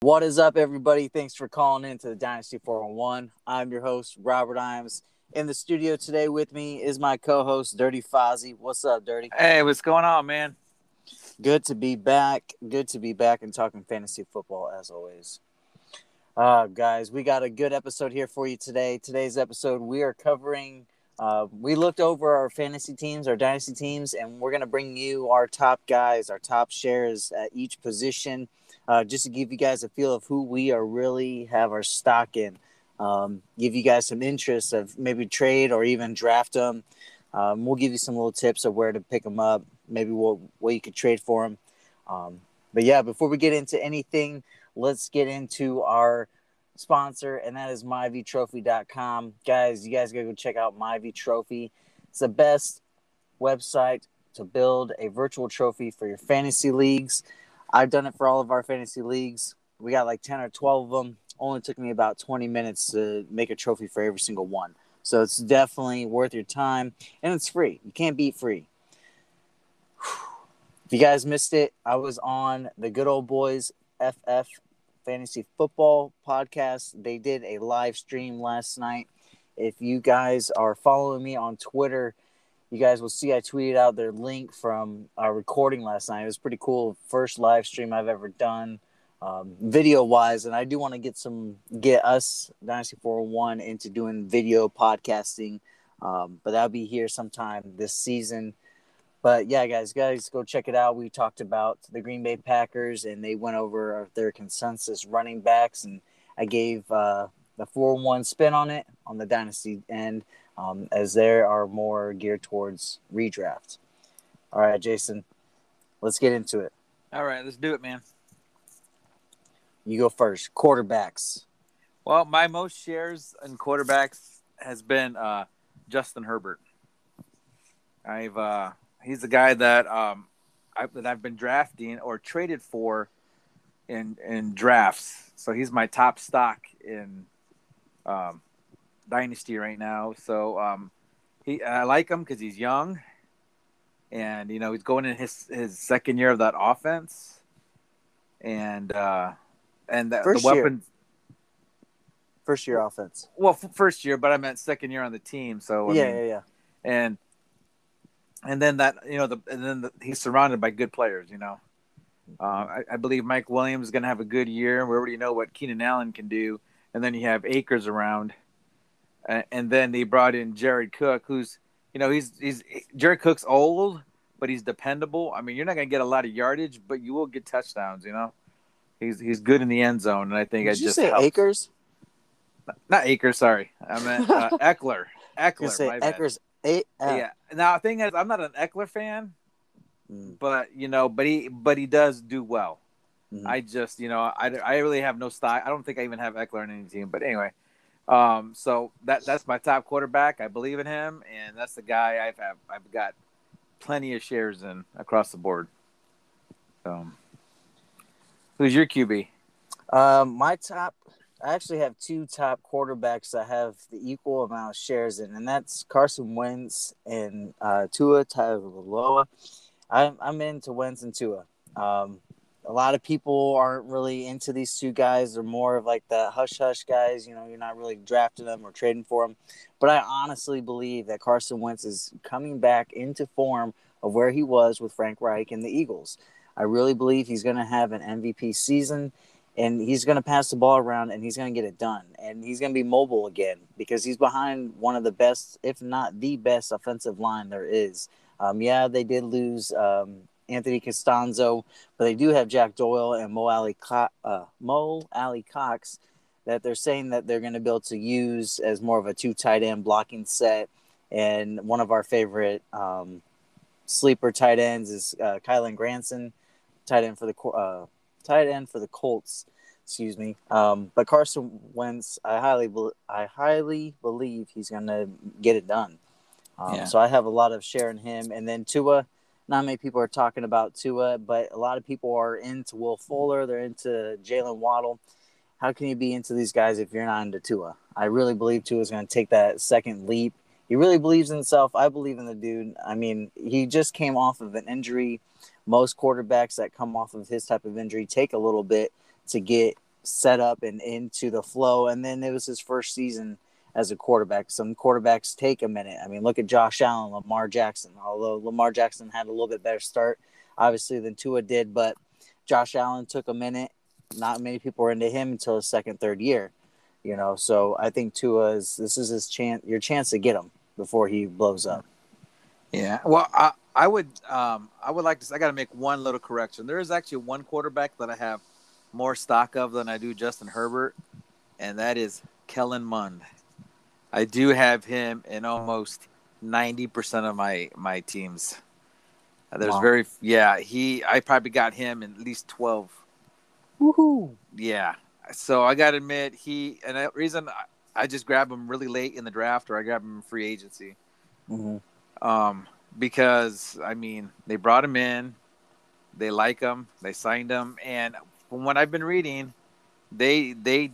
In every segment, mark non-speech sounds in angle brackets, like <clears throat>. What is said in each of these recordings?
What is up, everybody? Thanks for calling in to the Dynasty 411. I'm your host, Robert Imes. In the studio today with me is my co host, Dirty Fozzie. What's up, Dirty? Hey, what's going on, man? Good to be back. Good to be back and talking fantasy football as always. Uh, guys, we got a good episode here for you today. Today's episode, we are covering. Uh, we looked over our fantasy teams, our dynasty teams, and we're going to bring you our top guys, our top shares at each position, uh, just to give you guys a feel of who we are really have our stock in. Um, give you guys some interest of maybe trade or even draft them. Um, we'll give you some little tips of where to pick them up, maybe what, what you could trade for them. Um, but yeah, before we get into anything, let's get into our sponsor, and that is myvtrophy.com. Guys, you guys gotta go check out myvtrophy. It's the best website to build a virtual trophy for your fantasy leagues. I've done it for all of our fantasy leagues. We got like 10 or 12 of them. Only took me about 20 minutes to make a trophy for every single one. So it's definitely worth your time and it's free. You can't beat free. If you guys missed it, I was on the Good Old Boys FF Fantasy Football podcast. They did a live stream last night. If you guys are following me on Twitter, you guys will see I tweeted out their link from our recording last night. It was pretty cool. First live stream I've ever done, um, video wise, and I do want to get some get us Dynasty 411 into doing video podcasting. Um, but that'll be here sometime this season. But yeah, guys, guys, go check it out. We talked about the Green Bay Packers, and they went over their consensus running backs, and I gave uh, the four one spin on it on the dynasty end, um, as there are more geared towards redraft. All right, Jason, let's get into it. All right, let's do it, man. You go first. Quarterbacks. Well, my most shares in quarterbacks has been uh, Justin Herbert. I've uh, he's the guy that um I, that I've been drafting or traded for in in drafts. So he's my top stock in um, dynasty right now. So um, he I like him because he's young, and you know he's going in his his second year of that offense, and uh, and the, the weapons. First year offense. Well, f- first year, but I meant second year on the team. So I yeah, mean, yeah, yeah. And and then that you know the and then the, he's surrounded by good players. You know, uh, I, I, believe Mike Williams is going to have a good year. We already know what Keenan Allen can do, and then you have Akers around, uh, and then they brought in Jared Cook, who's you know he's he's Jared Cook's old, but he's dependable. I mean, you're not going to get a lot of yardage, but you will get touchdowns. You know, he's he's good in the end zone, and I think Did I you just say helps. Akers. Not Akers, sorry, I meant uh, <laughs> Ekeler. Ekeler, say my Uh, Yeah. Now the thing is, I'm not an Ekeler fan, Mm. but you know, but he but he does do well. Mhm. I just you know I, I really have no style. I don't think I even have Ekeler on any team. But anyway, um, so that that's my top quarterback. I believe in him, and that's the guy I've have, I've got plenty of shares in across the board. So, who's your QB? Um, my top, I actually have two top quarterbacks that have the equal amount of shares in, and that's Carson Wentz and uh, Tua Tagovailoa. I'm I'm into Wentz and Tua. Um, a lot of people aren't really into these two guys. They're more of like the hush hush guys. You know, you're not really drafting them or trading for them. But I honestly believe that Carson Wentz is coming back into form of where he was with Frank Reich and the Eagles. I really believe he's going to have an MVP season and he's going to pass the ball around and he's going to get it done and he's going to be mobile again because he's behind one of the best if not the best offensive line there is um, yeah they did lose um, anthony castonzo but they do have jack doyle and mo alie, Co- uh, mo alie-cox that they're saying that they're going to be able to use as more of a two tight end blocking set and one of our favorite um, sleeper tight ends is uh, kylen granson tight end for the uh, tight end for the Colts. Excuse me. Um, but Carson Wentz, I highly, be- I highly believe he's gonna get it done. Um, Yeah. So I have a lot of share in him. And then Tua, not many people are talking about Tua, but a lot of people are into Will Fuller. They're into Jaylen Waddle. How can you be into these guys if you're not into Tua? I really believe Tua is going to take that second leap he really believes in himself. I believe in the dude. I mean, he just came off of an injury. Most quarterbacks that come off of his type of injury take a little bit to get set up and into the flow. And then it was his first season as a quarterback. Some quarterbacks take a minute. I mean, look at Josh Allen, Lamar Jackson. Although Lamar Jackson had a little bit better start, obviously, than Tua did, but Josh Allen took a minute. Not many people were into him until his second, third year. You know, so I think Tua is this is his chance, your chance to get him before he blows up. Yeah. Well, I, I would um, I would like to. I got to make one little correction. There is actually one quarterback that I have more stock of than I do Justin Herbert, and that is Kellen Mond. I do have him in almost ninety percent of my my teams. There's wow. very yeah he I probably got him in at least twelve. Woohoo! Yeah, so I got to admit, he and the reason I just grabbed him really late in the draft, or I grabbed him in free agency, mm-hmm. um, because I mean they brought him in, they like him, they signed him, and from what I've been reading, they they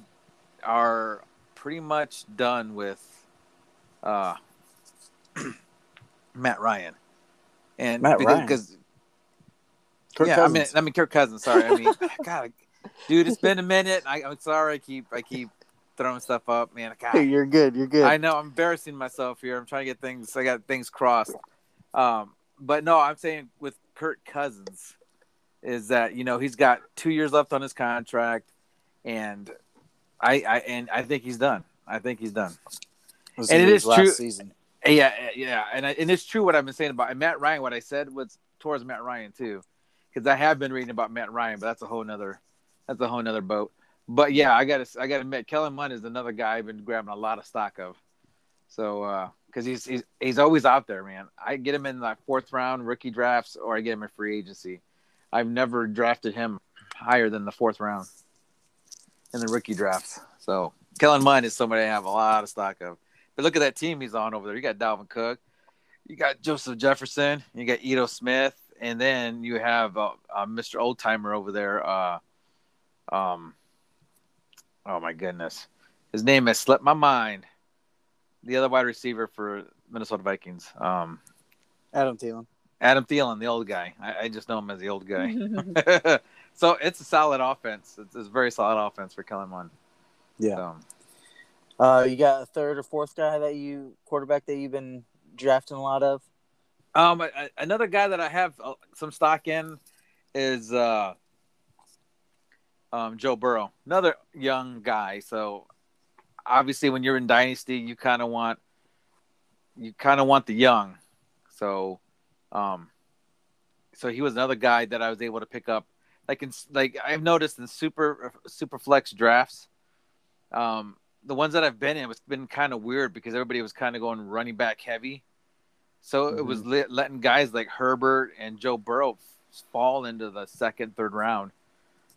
are pretty much done with uh, <clears throat> Matt Ryan, and Matt because, Ryan. Because, yeah, Cousins. I mean, I mean Kirk Cousins. Sorry, I mean, <laughs> God, dude, it's been a minute. I, am sorry. I keep I keep throwing stuff up, man. God, hey, you're good. You're good. I know. I'm embarrassing myself here. I'm trying to get things. I got things crossed. Um, but no, I'm saying with Kirk Cousins is that you know he's got two years left on his contract, and I, I and I think he's done. I think he's done. and it is true. Season. Yeah, yeah, and I, and it's true what I've been saying about and Matt Ryan. What I said was towards Matt Ryan too, because I have been reading about Matt Ryan, but that's a whole nother that's a whole nother boat. But yeah, I gotta I gotta admit, Kellen Mond is another guy I've been grabbing a lot of stock of. So because uh, he's he's he's always out there, man. I get him in the fourth round rookie drafts, or I get him in free agency. I've never drafted him higher than the fourth round in the rookie drafts. So Kellen Mond is somebody I have a lot of stock of. But look at that team he's on over there. You got Dalvin Cook, you got Joseph Jefferson, you got Edo Smith, and then you have uh, uh, Mr. Oldtimer over there. Uh, um, oh my goodness, his name has slipped my mind. The other wide receiver for Minnesota Vikings, um, Adam Thielen. Adam Thielen, the old guy. I, I just know him as the old guy. <laughs> <laughs> so it's a solid offense. It's, it's, a very solid offense for Kellen Mond. Yeah. So. Uh, you got a third or fourth guy that you quarterback that you've been drafting a lot of. Um, another guy that I have uh, some stock in is uh, um, Joe Burrow, another young guy. So obviously, when you're in dynasty, you kind of want you kind of want the young. So, um, so he was another guy that I was able to pick up. Like in like I've noticed in super super flex drafts, um, the ones that I've been in, it's been kind of weird because everybody was kind of going running back heavy. So mm-hmm. it was mm-hmm. letting guys like Herbert and Joe Burrow fall into the second, third round.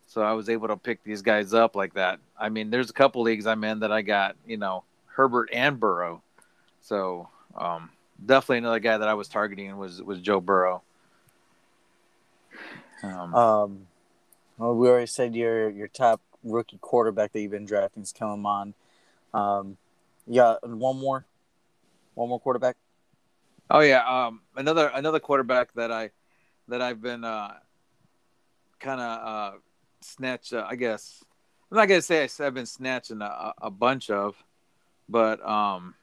So I was able to pick these guys up like that. I mean, there's a couple leagues I'm in that I got, you know, Herbert and Burrow. So um, definitely another guy that I was targeting was was Joe Burrow. Um, um well, we already said your your top rookie quarterback that you've been drafting is Kellen Mond. Um, yeah, one more, one more quarterback. Oh yeah, um, another another quarterback that I that I've been uh, kind of uh, snatched. Uh, I guess I'm not gonna say I've been snatching a, a bunch of, but um,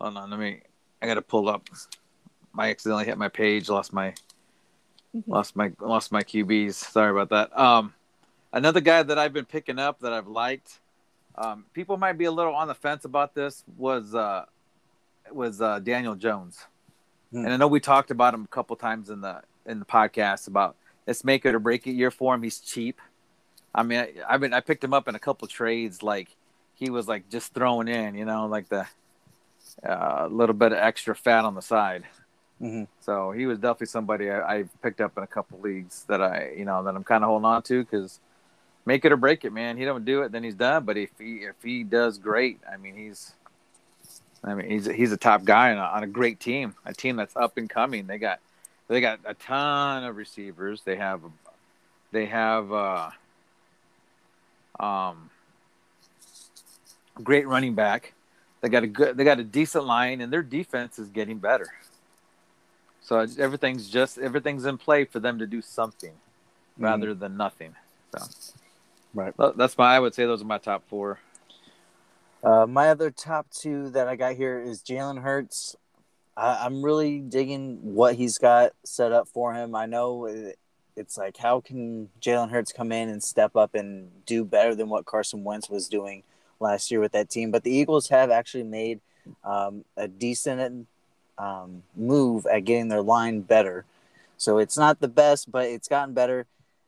hold on, let me. I gotta pull up. I accidentally hit my page. Lost my mm-hmm. lost my lost my QBs. Sorry about that. Um, another guy that I've been picking up that I've liked. Um, people might be a little on the fence about this. Was uh, was uh, Daniel Jones, hmm. and I know we talked about him a couple times in the in the podcast about this make it or break it year for him. He's cheap. I mean, I, I've been I picked him up in a couple trades. Like he was like just throwing in, you know, like the a uh, little bit of extra fat on the side. Mm-hmm. So he was definitely somebody I, I, picked up in a couple leagues that I, you know, that I'm kind of holding on to because make it or break it, man. He don't do it, then he's done. But if he if he does great, I mean, he's I mean, he's he's a top guy on a, on a great team, a team that's up and coming. They got they got a ton of receivers. They have they have uh, um great running back. They got a good, they got a decent line, and their defense is getting better. So everything's just everything's in play for them to do something mm-hmm. rather than nothing. So, right. That's my. I would say those are my top four. Uh, my other top two that I got here is Jalen Hurts. I, am really digging what he's got set up for him. I know it's like how can Jalen Hurts come in and step up and do better than what Carson Wentz was doing last year with that team? But the Eagles have actually made um, a decent um, move at getting their line better. So it's not the best, but it's gotten better.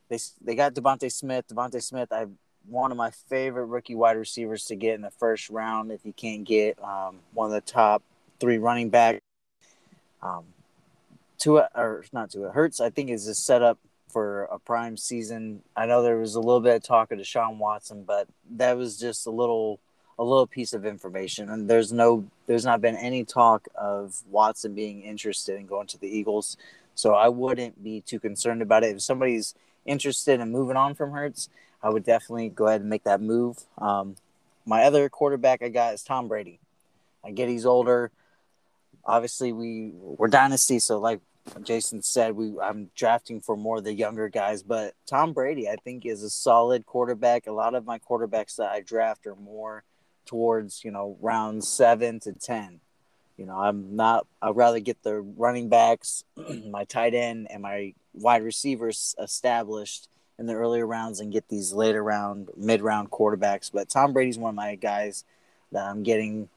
They they got DeVonta Smith. DeVonta Smith, I one of my favorite rookie wide receivers to get in the first round. If you can't get um, one of the top three running back, um, Tua or not Tua Hurts, I think is a setup for a prime season. I know there was a little bit of talk of Deshaun Watson, but that was just a little a little piece of information. And there's no there's not been any talk of Watson being interested in going to the Eagles. So I wouldn't be too concerned about it. If somebody's interested in moving on from Hurts, I would definitely go ahead and make that move. Um, my other quarterback I got is Tom Brady. I get he's older. Obviously, we we're dynasty, so like Jason said, we I'm drafting for more of the younger guys. But Tom Brady, I think, is a solid quarterback. A lot of my quarterbacks that I draft are more towards you know round seven to ten. You know, I'm not. I'd rather get the running backs, <clears throat> my tight end, and my wide receivers established in the earlier rounds and get these later round, mid round quarterbacks. But Tom Brady's one of my guys that I'm getting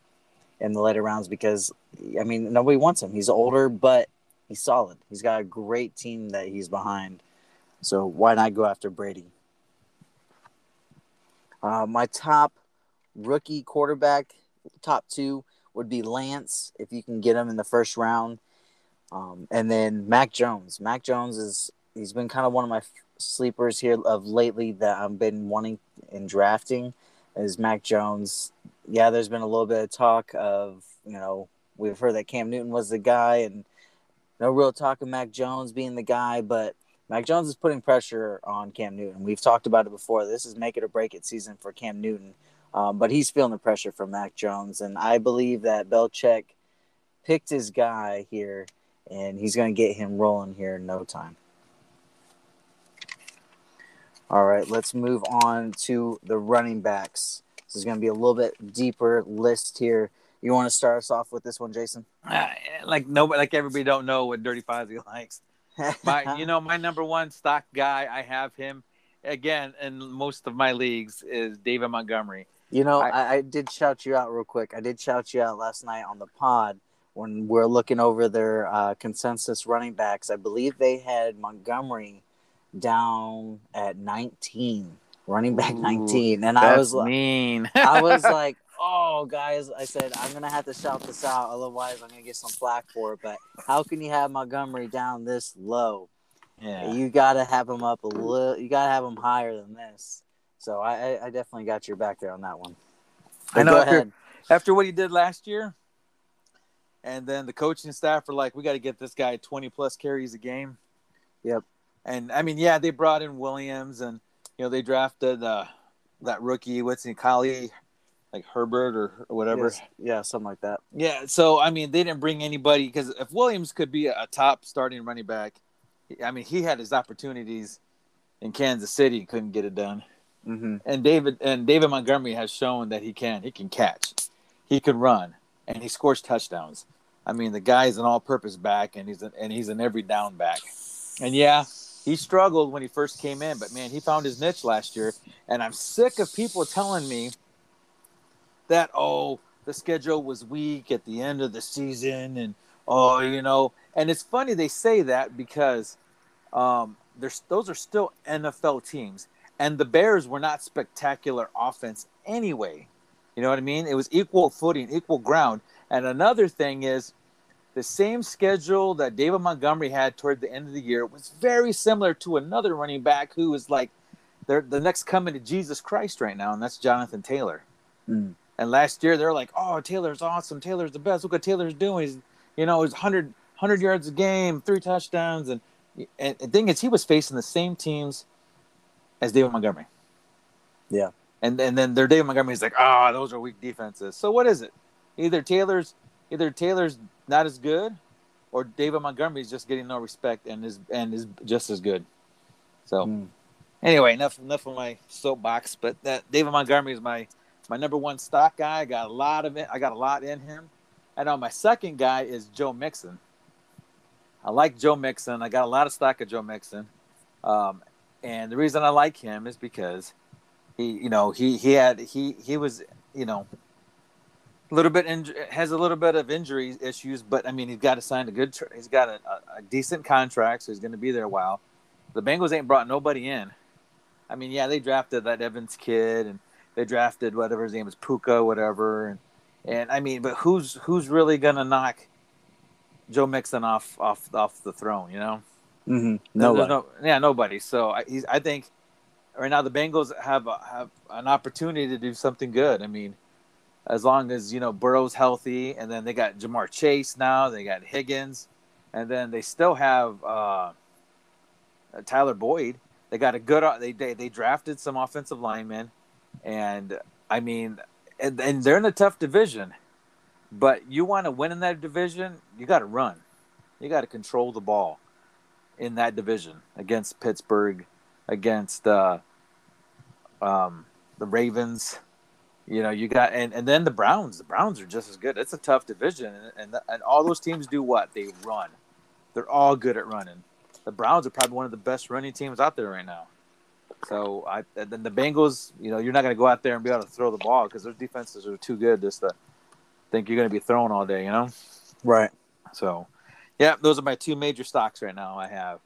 in the later rounds because, I mean, nobody wants him. He's older, but he's solid. He's got a great team that he's behind. So why not go after Brady? Uh, my top rookie quarterback, top two, would be Lance if you can get him in the first round. Um, and then Mac Jones. Mac Jones is he's been kind of one of my sleepers here of lately that I've been wanting in drafting is Mac Jones. Yeah, there's been a little bit of talk of, you know, we've heard that Cam Newton was the guy and no real talk of Mac Jones being the guy, but Mac Jones is putting pressure on Cam Newton. We've talked about it before. This is make it or break it season for Cam Newton, um, but he's feeling the pressure from Mac Jones, and I believe that Belichick picked his guy here, and he's going to get him rolling here in no time. All right, let's move on to the running backs. This is going to be a little bit deeper list here. You want to start us off with this one, Jason? Uh, like nobody, like everybody don't know what Dirty Fozzie <laughs> likes. my, you know, my number one stock guy, I have him again in most of my leagues is David Montgomery. You know, I, I did shout you out real quick. I did shout you out last night on the pod when we're looking over their uh, consensus running backs. I believe they had Montgomery down at 19, running back 19, and I was like, mean. I was <laughs> like, oh guys, I said I'm gonna have to shout this out, otherwise I'm gonna get some flack for it. But how can you have Montgomery down this low? Yeah, you gotta have him up a little. You gotta have him higher than this. So I, I definitely got your back there on that one. But I know after, after what he did last year, and then the coaching staff were like, "We got to get this guy 20 plus carries a game." Yep. And I mean, yeah, they brought in Williams, and you know they drafted uh, that rookie, what's he, Khalil, like Herbert or, or whatever. Yes. Yeah, something like that. Yeah. So I mean, they didn't bring anybody because if Williams could be a top starting running back, I mean, he had his opportunities in Kansas City, and couldn't get it done. Mm-hmm. And David and David Montgomery has shown that he can. He can catch, he can run, and he scores touchdowns. I mean, the guy is an all-purpose back, and he's an, and he's an every down back. And yeah, he struggled when he first came in, but man, he found his niche last year. And I'm sick of people telling me that oh, the schedule was weak at the end of the season, and oh, you know. And it's funny they say that because um, there's those are still NFL teams, and the Bears were not spectacular offense anyway. You know what I mean? It was equal footing, equal ground. And another thing is the same schedule that David Montgomery had toward the end of the year was very similar to another running back who is like they're the next coming to Jesus Christ right now, and that's Jonathan Taylor. Mm. And last year they're like, "Oh, Taylor's awesome. Taylor's the best. Look what Taylor's doing. He's, you know, he's 100, 100 yards a game, three touchdowns." And, and the thing is, he was facing the same teams as David Montgomery. Yeah. And and then their David Montgomery is like, "Ah, oh, those are weak defenses." So what is it? either Taylor's either Taylor's not as good, or David Montgomery is just getting no respect and is and is just as good. So mm. anyway, enough enough of my soapbox. But that David Montgomery is my my number one stock guy. I got a lot of it. I got a lot in him. And on my second guy is Joe Mixon. I like Joe Mixon. I got a lot of stock of Joe Mixon. Um, and the reason I like him is because he, you know, he he had he he was, you know, a little bit in, has a little bit of injury issues, but I mean, he's got to sign a good. He's got a, a, a decent contract, so he's going to be there a while. The Bengals ain't brought nobody in. I mean, yeah, they drafted that Evans kid, and they drafted whatever his name is, Puka, whatever, and and I mean, but who's who's really going to knock Joe Mixon off off off the throne? You know, mm-hmm. nobody. No, yeah, nobody. So I, he's, I think right now the Bengals have a, have an opportunity to do something good. I mean, as long as you know Burrow's healthy, and then they got Ja'Marr Chase now, they got Higgins, and then they still have uh, Tyler Boyd. They got a good. They they, they drafted some offensive linemen, and I mean, and, and they're in a tough division. But you want to win in that division, you got to run. You got to control the ball in that division against Pittsburgh, against uh, um, the Ravens. You know, you got and, and then the Browns. The Browns are just as good. It's a tough division, and and, and all those teams do what they run. They're all good at running. The Browns are probably one of the best running teams out there right now. So I then the Bengals, you know, you're not going to go out there and be able to throw the ball because their defenses are too good just to think you're going to be throwing all day. You know, right? So, yeah, those are my two major stocks right now. I have.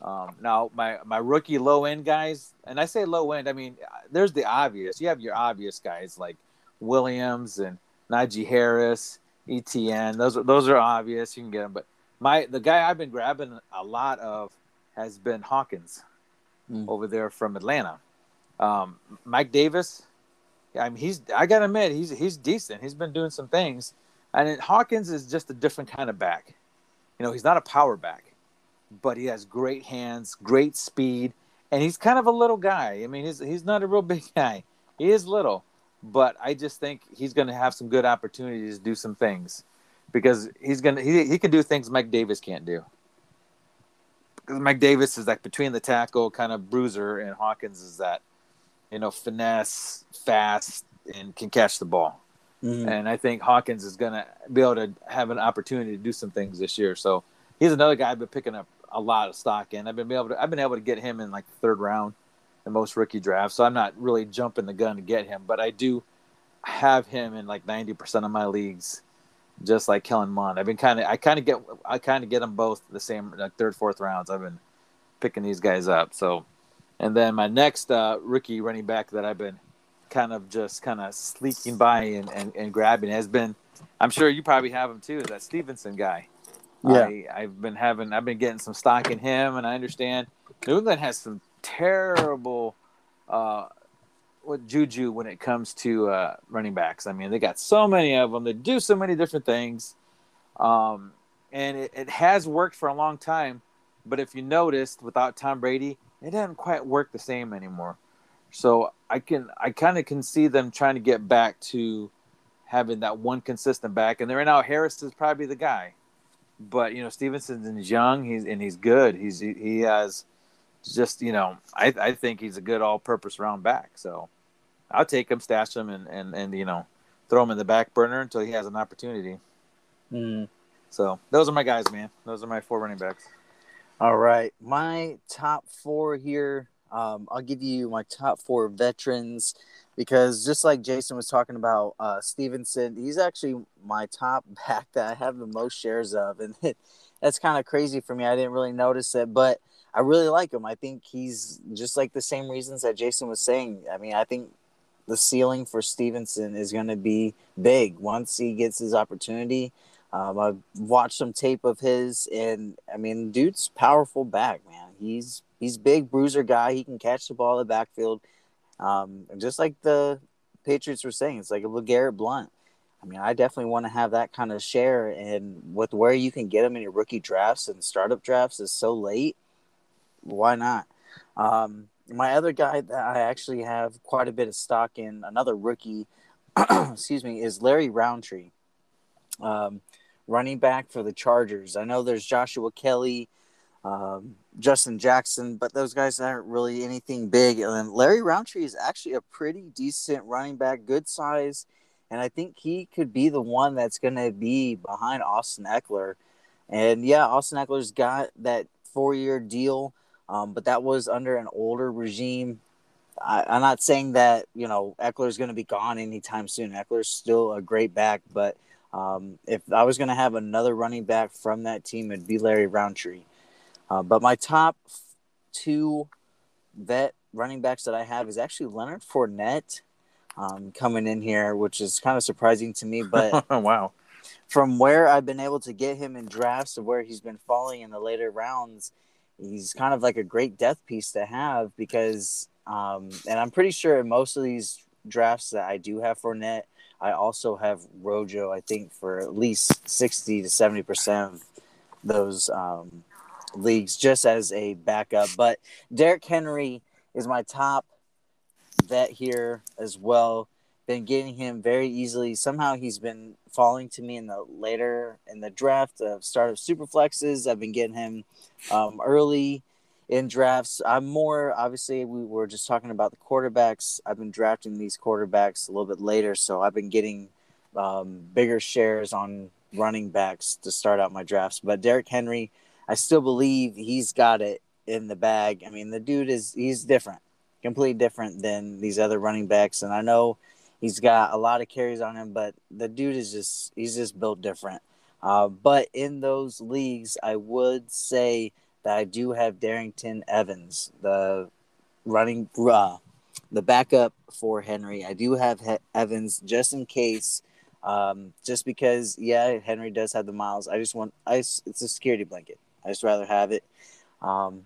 Um, now my my rookie low end guys, and I say low end, I mean there's the obvious. You have your obvious guys like Williams and Najee Harris, ETN. Those are those are obvious. You can get them, but my the guy I've been grabbing a lot of has been Hawkins mm. over there from Atlanta. Um, Mike Davis, I mean, he's I gotta admit he's he's decent. He's been doing some things, and Hawkins is just a different kind of back. You know, he's not a power back, but he has great hands, great speed, and he's kind of a little guy. I mean, he's he's not a real <laughs> big guy. He is little, but I just think he's going to have some good opportunities to do some things because he's gonna he, he can do things Mike Davis can't do Mike Davis is like between the tackle kind of bruiser, and Hawkins is that you know finesse, fast, and can catch the ball. Mm-hmm. And I think Hawkins is going to be able to have an opportunity to do some things this year. So he's another guy I've been picking up a lot of stock in. I've been able to I've been able to get him in like the third round in most rookie drafts. So I'm not really jumping the gun to get him, but I do have him in like 90% of my leagues just like Kellen Mond. I've been kind of, I kind of get, I kind of get them both the same, like third, fourth rounds. I've been picking these guys up. So, and then my next uh, rookie running back that I've been kind of just kind of sleeking by and, and, and grabbing has been, I'm sure you probably have him too, that Stevenson guy. Yeah. I, I've been having, I've been getting some stock in him, and I understand New England has some terrible uh, with Juju when it comes to uh, running backs. I mean, they got so many of them. They do so many different things, um, and it, it, has worked for a long time. But if you noticed, without Tom Brady, it doesn't quite work the same anymore. So I can, I kind of can see them trying to get back to having that one consistent back. And right now, Harris is probably the guy. But you know, Stevenson is young. He's and he's good. He's he, he has just you know, I I think he's a good all-purpose round back. So I'll take him, stash him, and and and you know, throw him in the back burner until he has an opportunity. Mm. So those are my guys, man. Those are my four running backs. All right, my top four here. Um, I'll give you my top four veterans because just like Jason was talking about uh, Stevenson, he's actually my top <laughs> back that I have the most shares of, and it, <laughs> that's kind of crazy for me. I didn't really notice it, but I really like him. I think he's just like the same reasons that Jason was saying. I mean, I think the ceiling for Stevenson is going to be big once he gets his opportunity. Um, I've watched some tape of his, and I mean, dude's powerful back, man. He's he's big bruiser guy. He can catch the ball in the backfield, um, just like the Patriots were saying. It's like a LeGarrette Blunt. I mean, I definitely want to have that kind of share, and with where you can get him in your rookie drafts and startup drafts is so late. Why not? Um, my other guy that I actually have quite a bit of stock in, another rookie, <clears throat> excuse me, is Larry Rountree, Um, running back for the Chargers. I know there's Joshua Kelley, um, Justin Jackson, but those guys aren't really anything big. And Larry Rountree is actually a pretty decent running back, good size, and I think he could be the one that's going to be behind Austin Ekeler. And yeah, Austin Ekeler's got that four-year deal, um, but that was under an older regime. I, am not saying that you know Ekeler's going to be gone anytime soon. Ekeler's still a great back, but um, if I was going to have another running back from that team, it'd be Larry Rountree. Uh, but my top two vet running backs that I have is actually Leonard Fournette um, coming in here, which is kind of surprising to me. But <laughs> wow, from where I've been able to get him in drafts of where he's been falling in the later rounds, he's kind of like a great death piece to have because, um, and I'm pretty sure in most of these drafts that I do have Fournette, I also have Rojo. I think for at least sixty to seventy percent of those um, leagues just as a backup. But Derrick Henry is my top vet here as well. Been getting him very easily. Somehow he's been falling to me in the later in the draft of start of super flexes. I've been getting him um, early in drafts. I'm more obviously we were just talking about the quarterbacks. I've been drafting these quarterbacks a little bit later, so I've been getting um, bigger shares on running backs to start out my drafts. But Derrick Henry I still believe he's got it in the bag. I mean, the dude is he's different, completely different than these other running backs. And I know he's got a lot of carries on him, but the dude is just he's just built different. Uh, but in those leagues, I would say that I do have Darrynton Evans, the running uh, the backup for Henry. I do have he- Evans just in case. Um, just because, yeah, Henry does have the miles. I just want, I, it's a security blanket. I just rather have it. Um,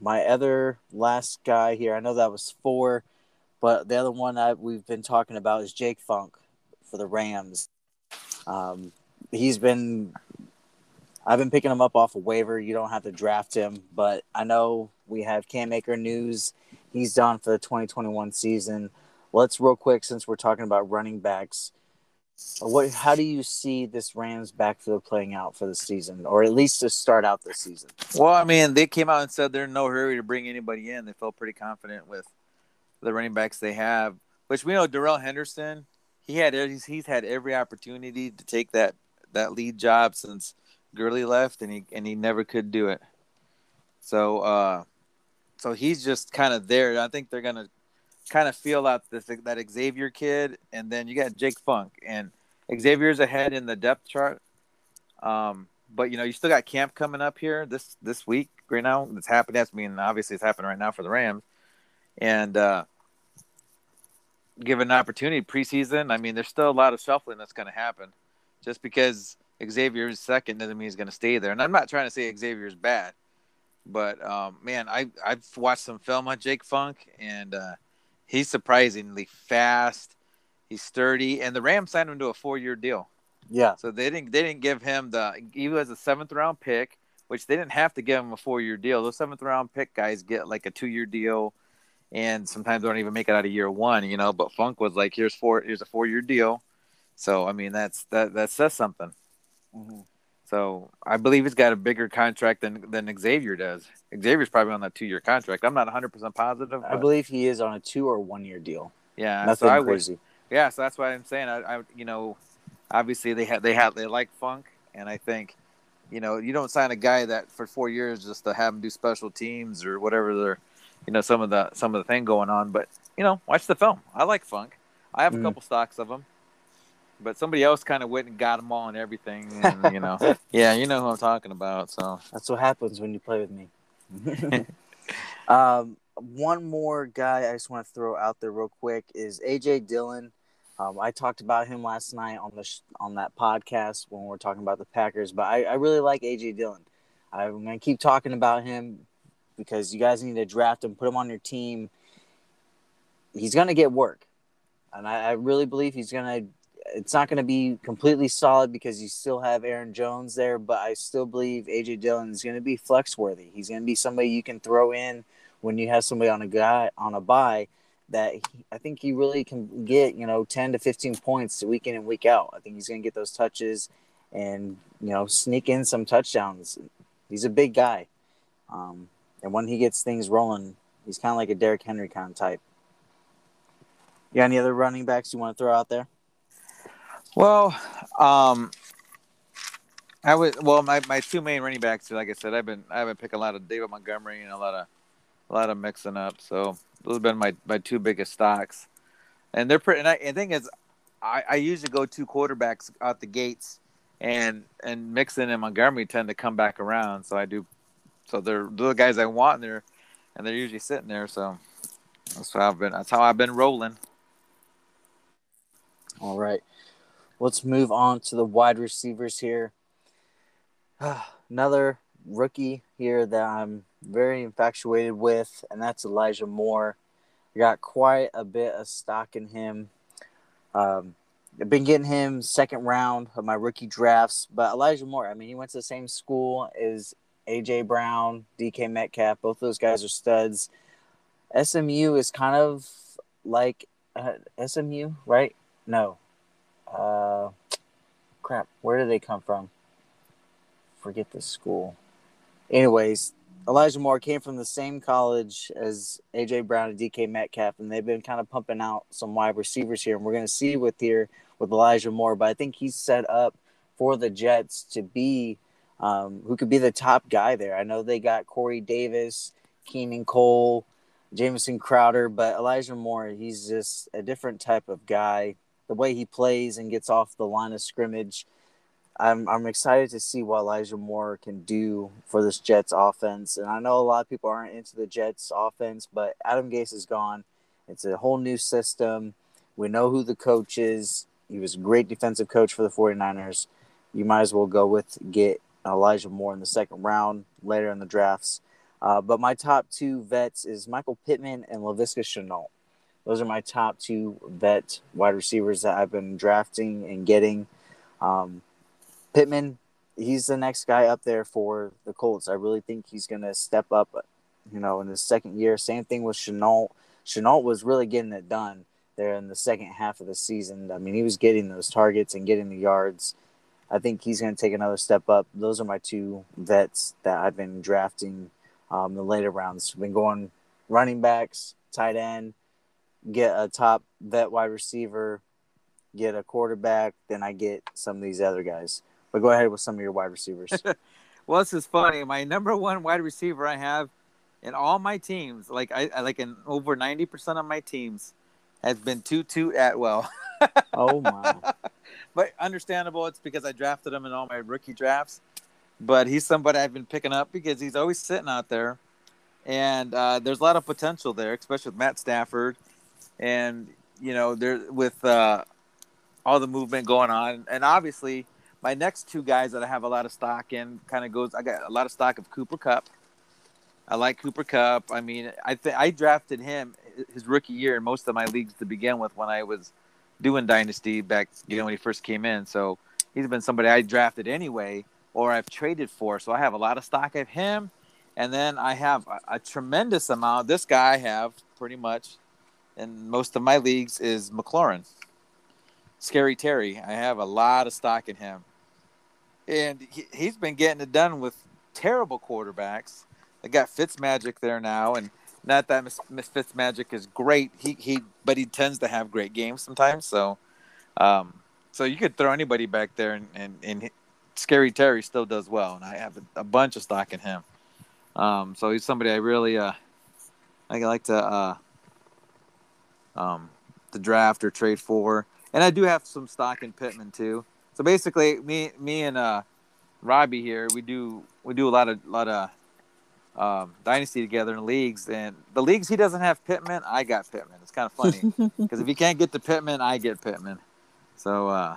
my other last guy here, I know that was four, but the other one that we've been talking about is Jake Funk for the Rams. Um, he's been, I've been picking him up off a waiver. You don't have to draft him, but I know we have Cam Akers news. He's done for the 2021 season. Let's real quick, since we're talking about running backs, what? How do you see this Rams backfield playing out for the season, or at least to start out the season? Well, I mean, they came out and said they're in no hurry to bring anybody in. They felt pretty confident with the running backs they have, which we know Darrell Henderson. He had he's, he's had every opportunity to take that that lead job since Gurley left, and he and he never could do it. So, uh, so he's just kind of there. I think they're gonna kind of feel out this that Xavier kid, and then you got Jake Funk, and Xavier's ahead in the depth chart. Um, but you know, you still got camp coming up here this this week right now. It's happening. I mean, obviously, it's happening right now for the Rams, and uh, given an opportunity preseason, I mean, there's still a lot of shuffling that's going to happen. Just because Xavier's second doesn't mean he's going to stay there. And I'm not trying to say Xavier's bad, but um, man, I I've watched some film on Jake Funk, and uh, he's surprisingly fast. He's sturdy, and the Rams signed him to a four-year deal. Yeah. So they didn't they didn't give him the he was a seventh round pick, which they didn't have to give him a four-year deal. Those seventh round pick guys get like a two-year deal, and sometimes they don't even make it out of year one. You know, but Funk was like, here's four here's a four-year deal. So I mean that's that that says something. Mm-hmm. So I believe he's got a bigger contract than than Xavier does. Xavier's probably on that two year contract. I'm not 100 percent positive. I believe he is on a two or one year deal. Yeah, nothing so crazy. Would, yeah, so that's why I'm saying. I, I, you know, obviously they have they have they like Funk, and I think, you know, you don't sign a guy that for four years just to have him do special teams or whatever. They're, you know, some of the some of the thing going on. But you know, watch the film. I like Funk. I have a mm. couple stocks of them, but somebody else kind of went and got them all and everything. And, <laughs> you know, yeah, you know who I'm talking about. So that's what happens when you play with me. <laughs> <laughs> um, one more guy I just want to throw out there real quick is AJ Dillon. Um, I talked about him last night on the sh- on that podcast when we are talking about the Packers, but I, I really like AJ Dillon. I'm gonna keep talking about him because you guys need to draft him, put him on your team. He's gonna get work, and I, I really believe he's gonna it's not going to be completely solid because you still have Aaron Jones there, but I still believe AJ Dillon is going to be flex worthy. He's going to be somebody you can throw in when you have somebody on a guy on a buy that he, I think he really can get, you know, 10 to 15 points week in and week out. I think he's going to get those touches and you know sneak in some touchdowns. He's a big guy, um, and when he gets things rolling, he's kind of like a Derrick Henry kind of type. You got any other running backs you want to throw out there? Well, um, I would. Well, my, my two main running backs, like I said, I've been I've been picking a lot of David Montgomery and a lot of a lot of mixing up. So those have been my, my two biggest stocks, and they're pretty. And, I, the thing is, I, I usually go two quarterbacks out the gates, and and Mixon and Montgomery tend to come back around. So I do. So they're, they're the guys I want, and they're and they're usually sitting there. So that's how I've been. That's how I've been rolling. All right, let's move on to the wide receivers here. <sighs> Another rookie here that I'm very infatuated with, and that's Elijah Moore. I got quite a bit of stock in him. Um, I've been getting him second round of my rookie drafts, but Elijah Moore, I mean, he went to the same school as AJ Brown, DK Metcalf. Both those guys are studs. SMU is kind of like uh, SMU, right? No. Uh, crap. Where do they come from? Forget the school. Anyways, Elijah Moore came from the same college as AJ Brown and DK Metcalf, and they've been kind of pumping out some wide receivers here. And we're going to see with here with Elijah Moore, but I think he's set up for the Jets to be um, who could be the top guy there. I know they got Corey Davis, Keelan Cole, Jamison Crowder, but Elijah Moore, he's just a different type of guy. The way he plays and gets off the line of scrimmage I'm I'm excited to see what Elijah Moore can do for this Jets offense. And I know a lot of people aren't into the Jets offense, but Adam Gase is gone. It's a whole new system. We know who the coach is. He was a great defensive coach for the 49ers. You might as well go with get Elijah Moore in the second round later in the drafts. Uh, but my top two vets is Michael Pittman and Laviska Shenault. Those are my top two vet wide receivers that I've been drafting and getting. Um, Pittman, he's the next guy up there for the Colts. I really think he's going to step up, you know, in his second year. Same thing with Shenault. Shenault was really getting it done there in the second half of the season. I mean, he was getting those targets and getting the yards. I think he's going to take another step up. Those are my two vets that I've been drafting um, the later rounds. I've been going running backs, tight end, get a top vet wide receiver, get a quarterback, then I get some of these other guys. But go ahead with some of your wide receivers. <laughs> well, this is funny. My number one wide receiver I have in all my teams, like I, I like in over ninety percent of my teams, has been Tutu Atwell. oh my! <laughs> But understandable. It's because I drafted him in all my rookie drafts. But he's somebody I've been picking up because he's always sitting out there, and uh, there's a lot of potential there, especially with Matt Stafford, and you know there with uh, all the movement going on, and obviously my next two guys that I have a lot of stock in kind of goes. I got a lot of stock of Cooper Kupp. I like Cooper Kupp. I mean, I th- I drafted him his rookie year in most of my leagues to begin with when I was doing dynasty back, you know, when he first came in. So he's been somebody I drafted anyway, or I've traded for. So I have a lot of stock of him, and then I have a, a tremendous amount. This guy I have pretty much in most of my leagues is McLaurin. Scary Terry. I have a lot of stock in him and he, he's been getting it done with terrible quarterbacks. They got Fitzmagic there now, and not that Miss Fitzmagic is great. He he, but he tends to have great games sometimes. So, um, so you could throw anybody back there, and and, and Scary Terry still does well, and I have a, a bunch of stock in him. Um, so he's somebody I really uh, I like to uh, um, to draft or trade for, and I do have some stock in Pittman too. So basically, me me and uh, Robbie here, we do we do a lot of lot of um, dynasty together in leagues, and the leagues he doesn't have Pittman, I got Pittman. It's kind of funny <laughs> because if he can't get the Pittman, I get Pittman. So uh,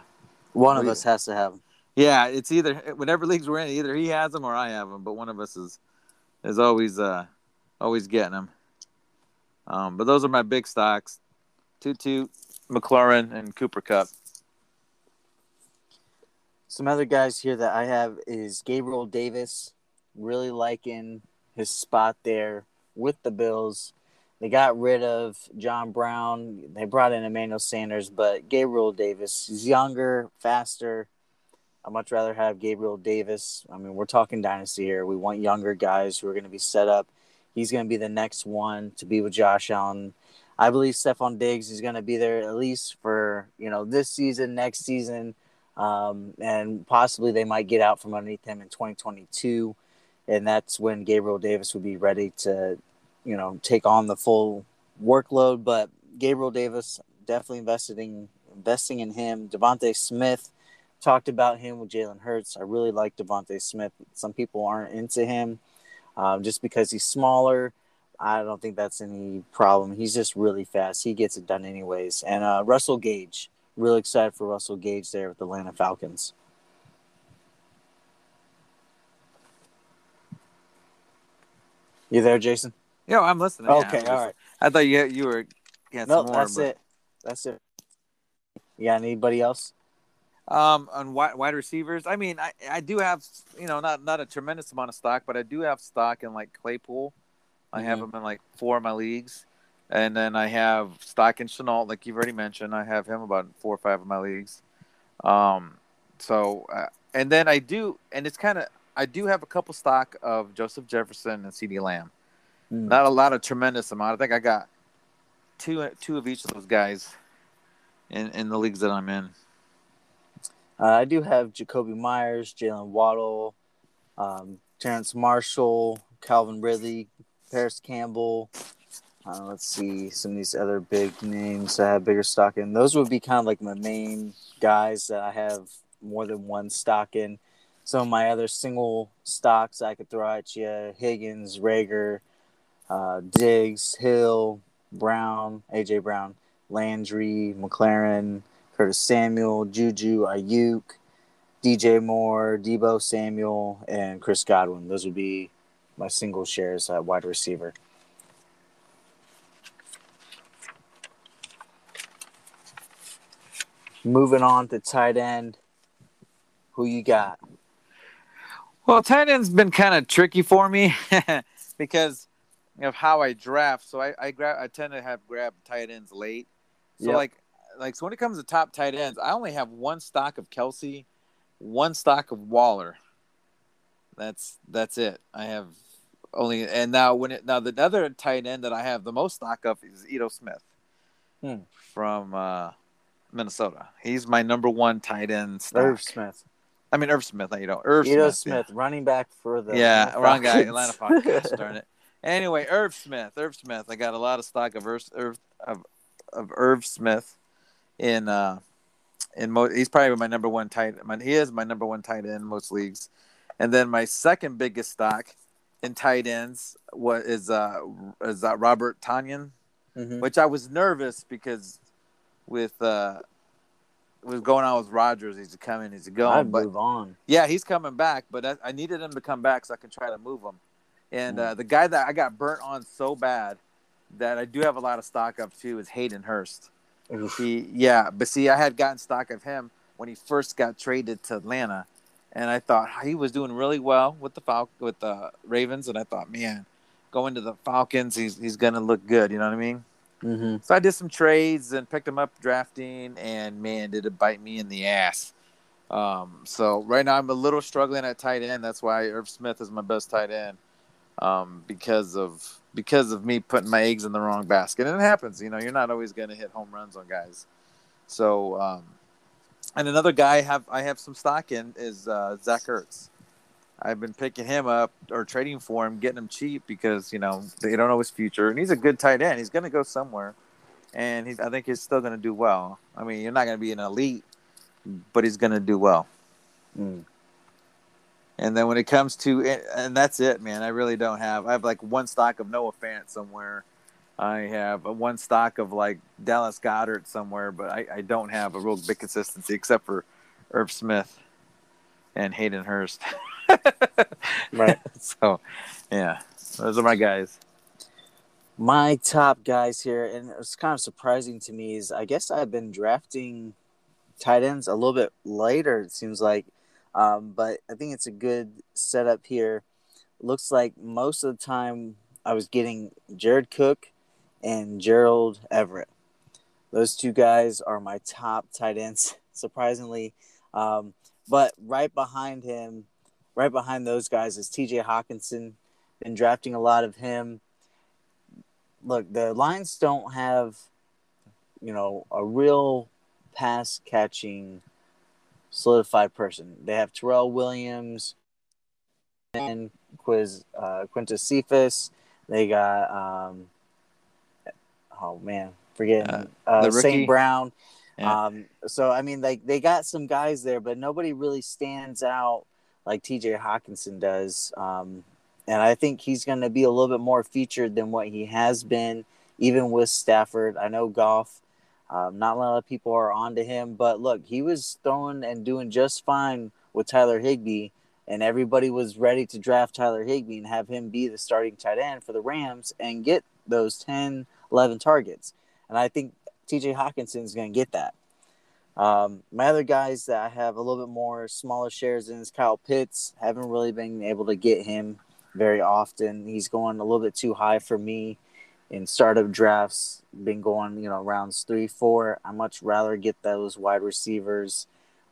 one of us has to have him. Yeah, it's either whatever leagues we're in, either he has them or I have them, but one of us is is always uh always getting them. Um, but those are my big stocks: Tutu, McLaurin, and Cooper Kupp. Some other guys here that I have is Gabriel Davis. Really liking his spot there with the Bills. They got rid of John Brown. They brought in Emmanuel Sanders, but Gabriel Davis is younger, faster. I'd much rather have Gabriel Davis. I mean, we're talking dynasty here. We want younger guys who are going to be set up. He's going to be the next one to be with Josh Allen. I believe Stefon Diggs is going to be there at least for you know this season, next season, um, and possibly they might get out from underneath him in 2022, and that's when Gabriel Davis would be ready to, you know, take on the full workload. But Gabriel Davis definitely investing investing in him. DeVonta Smith talked about him with Jalen Hurts. I really like DeVonta Smith. Some people aren't into him um, just because he's smaller. I don't think that's any problem. He's just really fast. He gets it done anyways. And uh, Russell Gage, really excited for Russell Gage there with the Atlanta Falcons. You there, Jason? Yeah, I'm listening. Okay, yeah, all right. I thought you you were. Yeah, No, some more, that's but- it. That's it. You got anybody else? Um, on wide, wide receivers, I mean, I, I do have you know not not a tremendous amount of stock, but I do have stock in like Claypool. I have Mhm. him in like four of my leagues, and then I have stock in Chenault, like you've already mentioned. I have him about four or five of my leagues. Um, so uh, and then I do, and it's kind of I do have a couple stock of Joseph Jefferson and CeeDee Lamb. Hmm. Not a lot of tremendous amount. I think I got two two of each of those guys in in the leagues that I'm in. Uh, I do have Jakobi Meyers, Jaylen Waddle, um, Terrace Marshall, Calvin Ridley, Parris Campbell. Uh, let's see some of these other big names I have bigger stock in. Those would be kind of like my main guys that I have more than one stock in. Some of my other single stocks I could throw at you: Higgins, Reagor, uh, Diggs, Hill, Brown, AJ Brown, Landry, McLaurin, Curtis Samuel, Juju, Aiyuk, DJ Moore, Deebo Samuel, and Chris Godwin. Those would be my single shares at wide receiver. Moving on to tight end. Who you got? Well, tight end's been kind of tricky for me <laughs> because of how I draft. So I I grab I tend to have grab tight ends late. So Yep. like like so when it comes to top tight ends, I only have one stock of Kelce, one stock of Waller. That's that's it. I have only and now when it now the other tight end that I have the most stock of is Ito Smith Hmm. from uh, Minnesota. He's my number one tight end stock. Irv Smith. I mean Irv Smith. You know Irv Ito Smith. yeah. Running back for the Yeah, Atlanta wrong guy. Falcons. Atlanta Falcons. darn it. <laughs> Anyway, Irv Smith. Irv Smith. I got a lot of stock of Irv, of of Irv Smith in uh in most. he's probably my number one tight. My, he is my number one tight end in most leagues, and then my second biggest stock in tight ends what is uh is that Robert Tonyan, Mhm. which I was nervous because with uh was going on with Rodgers. He's coming. He's going. I'd but move on. yeah, he's coming back, but I, I needed him to come back so I can try to move him. And Mm. uh, the guy that I got burnt on so bad that I do have a lot of stock of too is Hayden Hurst. Oof. He, yeah, but see, I had gotten stock of him when he first got traded to Atlanta, and I thought he was doing really well with the Fal- with the Ravens, and I thought, man, going to the Falcons, he's he's gonna look good. You know what I mean? Mhm. So I did some trades and picked him up drafting, and man, did it bite me in the ass. Um, so right now I'm a little struggling at tight end. That's why Irv Smith is my best tight end um, because of because of me putting my eggs in the wrong basket. And it happens, you know. You're not always going to hit home runs on guys. So, um, and another guy I have I have some stock in is uh, Zach Ertz. I've been picking him up or trading for him, getting him cheap because you know they don't know his future, and he's a good tight end. He's going to go somewhere, and he's I think he's still going to do well. I mean, you're not going to be an elite, but he's going to do well. Mm. And then when it comes to and that's it, man. I really don't have. I have like one stock of Noah Fant somewhere. I have one stock of like Dallas Goedert somewhere, but I, I don't have a real big consistency except for Herb Smith and Hayden Hurst. <laughs> <laughs> Right. <laughs> so, yeah, those are my guys. My top guys here, and it's kind of surprising to me, is I guess I've been drafting tight ends a little bit later, it seems like. Um, but I think it's a good setup here. Looks like most of the time I was getting Jared Cook and Gerald Everett. Those two guys are my top tight ends, <laughs> surprisingly. Um, But right behind him, right behind those guys is T.J. Hockenson. Been drafting a lot of him. Look, the Lions don't have, you know, a real pass catching solidified person. They have Tyrell Williams and Quiz uh, Quintez Cephus. They got um, oh man, forgetting uh, uh, St. Brown. Yeah. Um, so I mean, like they got some guys there, but nobody really stands out like T.J. Hockenson does. Um, and I think he's going to be a little bit more featured than what he has been, even with Stafford. I know Goff, Um, not a lot of people are onto him, but look, he was throwing and doing just fine with Tyler Higbee, and everybody was ready to draft Tyler Higbee and have him be the starting tight end for the Rams and get those 10, 11 targets. And I think TJ Hockenson is going to get that. Um, my other guys that I have a little bit more smaller shares in is Kyle Pitts. Haven't really been able to get him very often. He's going a little bit too high for me in startup drafts. Been going, you know, rounds three, four. I much rather get those wide receivers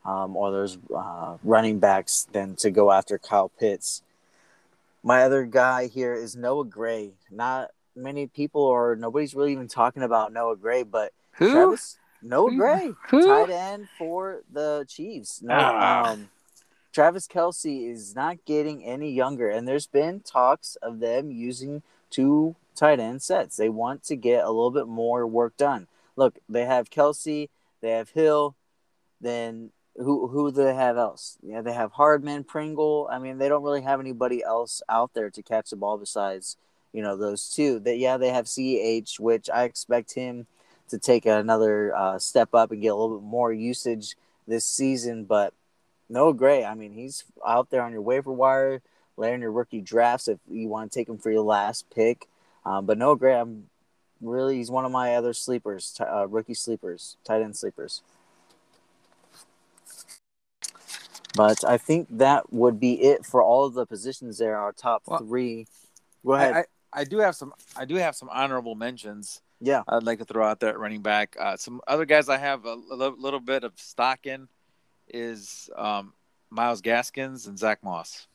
um, or those uh, running backs than to go after Kyle Pitts. My other guy here is Noah Gray. Not many people or nobody's really even talking about Noah Gray, but who? Travis, Noah Gray, who? tight end for the Chiefs. No, ah. um, Travis Kelce is not getting any younger, and there's been talks of them using two tight end sets. They want to get a little bit more work done. Look, they have Kelce, they have Hill, then who who do they have else? Yeah, they have Hardman, Pringle. I mean, they don't really have anybody else out there to catch the ball besides you know those two. That yeah, they have CH, which I expect him to take another uh, step up and get a little bit more usage this season, but no, Gray, I mean, he's out there on your waiver wire, laying your rookie drafts if you want to take him for your last pick. Um, but no, Gray, I'm really, he's one of my other sleepers, uh, rookie sleepers, tight end sleepers. But I think that would be it for all of the positions there. Our top well, three. Go ahead. I, I, I, do have some. I do have some honorable mentions. Yeah, I'd like to throw out there at running back. Uh, some other guys I have a, a little bit of stock in is um, Myles Gaskins and Zach Moss,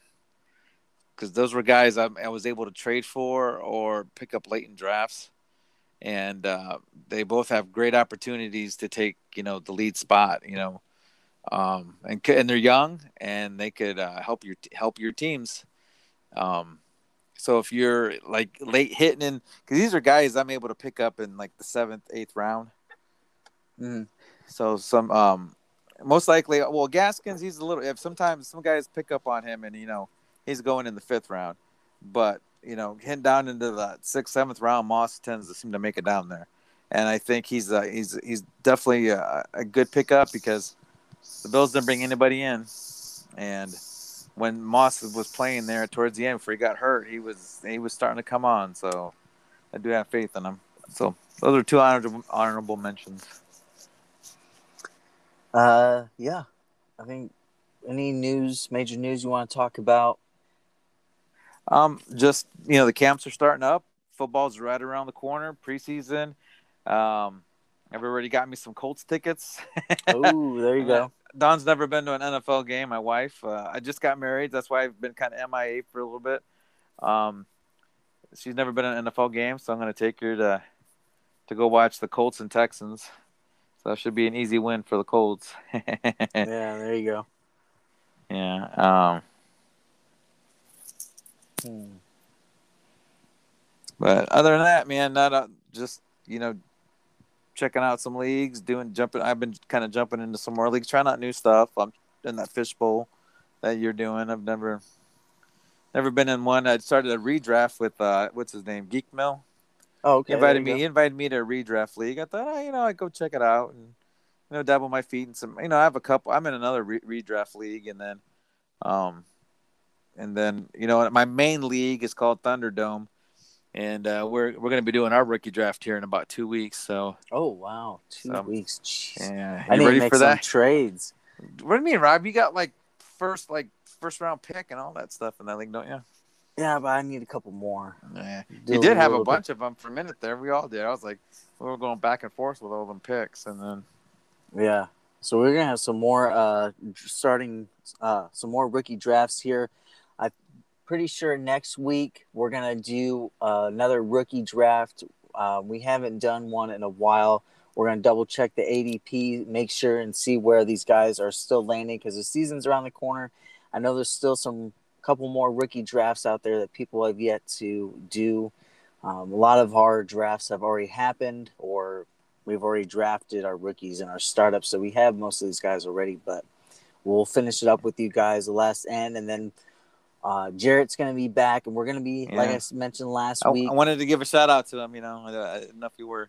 because those were guys I, I, was able to trade for or pick up late in drafts, and uh, they both have great opportunities to take you know the lead spot. You know, um, and and they're young and they could uh, help your help your teams. Um, so if you're like late hitting in, because these are guys I'm able to pick up in like the seventh, eighth round. Mm. So some um, most likely, well, Gaskins, he's a little. If sometimes some guys pick up on him, and you know he's going in the fifth round, but you know, hitting down into the sixth, seventh round, Moss tends to seem to make it down there, and I think he's uh, he's he's definitely a, a good pickup because the Bills didn't bring anybody in, and when Moss was playing there towards the end before he got hurt, he was he was starting to come on. So I do have faith in him. So those are two honorable honorable mentions. Uh, yeah, I think any news, major news you want to talk about? Um, just you know, the camps are starting up. Football's right around the corner. Preseason. Um, already got me some Colts tickets. <laughs> oh, there you go. Don's never been to an NFL game. My wife. Uh, I just got married. That's why I've been kind of MIA for a little bit. Um, she's never been in an NFL game, so I'm going to take her to to go watch the Colts and Texans. So that should be an easy win for the Colts. <laughs> yeah, there you go. Yeah. Um, hmm. But other than that, man, not uh, just you know checking out some leagues, doing jumping. I've been kind of jumping into some more leagues, trying out new stuff. I'm in that fishbowl that you're doing. I've never never been in one. I started a redraft with uh, what's his name, Geek Mill. Oh, okay. He invited me. He invited me to a redraft league. I thought, oh, you know, I'd go check it out and you know dabble my feet in some. You know, I have a couple. I'm in another re- redraft league, and then, um, and then you know, my main league is called Thunderdome, and uh, we're we're going to be doing our rookie draft here in about two weeks. So. Oh wow, two so, weeks. Jeez. Yeah, I need ready to make for that? trades. What do you mean, Rob? You got like first like first round pick and all that stuff in that league, don't you? Yeah, but I need a couple more. Yeah. You did have a bunch bit. of them for a minute there. We all did. I was like, we were going back and forth with all them picks, and then yeah, So we're gonna have some more uh starting uh some more rookie drafts here. Pretty sure next week we're gonna do uh, another rookie draft. Uh, we haven't done one in a while. We're gonna double check the ADP, make sure and see where these guys are still landing because the season's around the corner. I know there's still some couple more rookie drafts out there that people have yet to do. Um, a lot of our drafts have already happened, or we've already drafted our rookies and our startups, so we have most of these guys already. But we'll finish it up with you guys the last end, and then uh, Jarrett's going to be back, and we're going to be Yeah. like I mentioned last I, week. I wanted to give a shout out to them. You know, I didn't know if you were.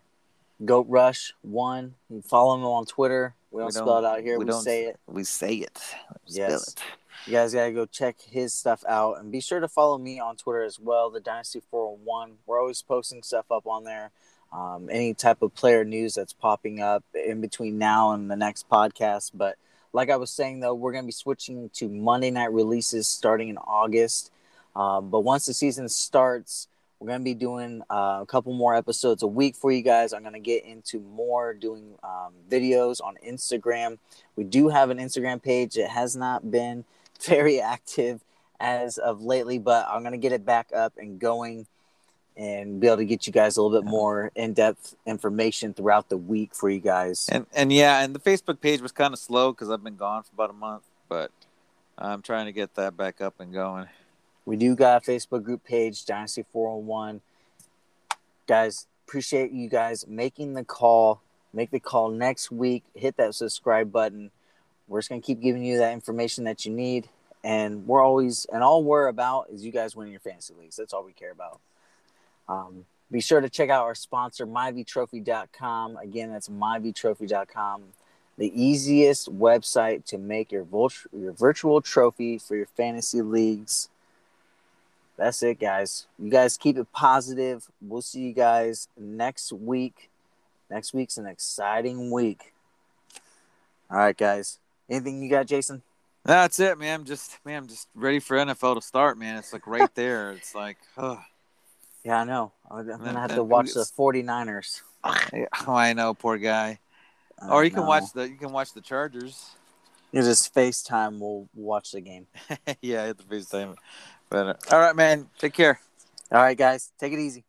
Goat Rush one. You follow him on Twitter. We don't, We spell don't- it out here. We, we don't- say it. We say it. Yes. Spell You guys gotta go check his stuff out, and be sure to follow me on Twitter as well. The Dynasty Four Hundred One. We're always posting stuff up on there. Um, any type of player news that's popping up in between now and the next podcast. But like I was saying, though, we're gonna be switching to Monday night releases starting in August. Um, but once the season starts, we're gonna be doing uh, a couple more episodes a week for you guys. I'm gonna get into more doing um, videos on Instagram. We do have an Instagram page. It has not been <laughs> very active as of lately, but I'm gonna get it back up and going and be able to get you guys a little bit more in-depth information throughout the week for you guys. And and yeah, and the Facebook page was kind of slow because I've been gone for about a month, but I'm trying to get that back up and going. We do got a Facebook group page, Dynasty 411. Guys, appreciate you guys making the call. Make the call next week. Hit that subscribe button. We're just gonna keep giving you that information that you need. And we're always and all we're about is you guys winning your fantasy leagues. That's all we care about. Um, be sure to check out our sponsor, myvtrophy.com. Again, that's myvtrophy.com. The easiest website to make your, vult- your virtual trophy for your fantasy leagues. That's it, guys. You guys keep it positive. We'll see you guys next week. Next week's an exciting week. All right, guys. Anything you got, Jason? That's it, man. I'm just man, I'm just ready for NFL to start, man. It's like right <laughs> there. It's like, oh, Yeah, I know. I'm going to have to watch the it's- 49ers. oh, I know, poor guy. Or you can know. watch the you can watch the Chargers. You just FaceTime. We'll watch the game. <laughs> yeah, I hit the FaceTime. But uh, all right, man. Take care. All right, guys. Take it easy.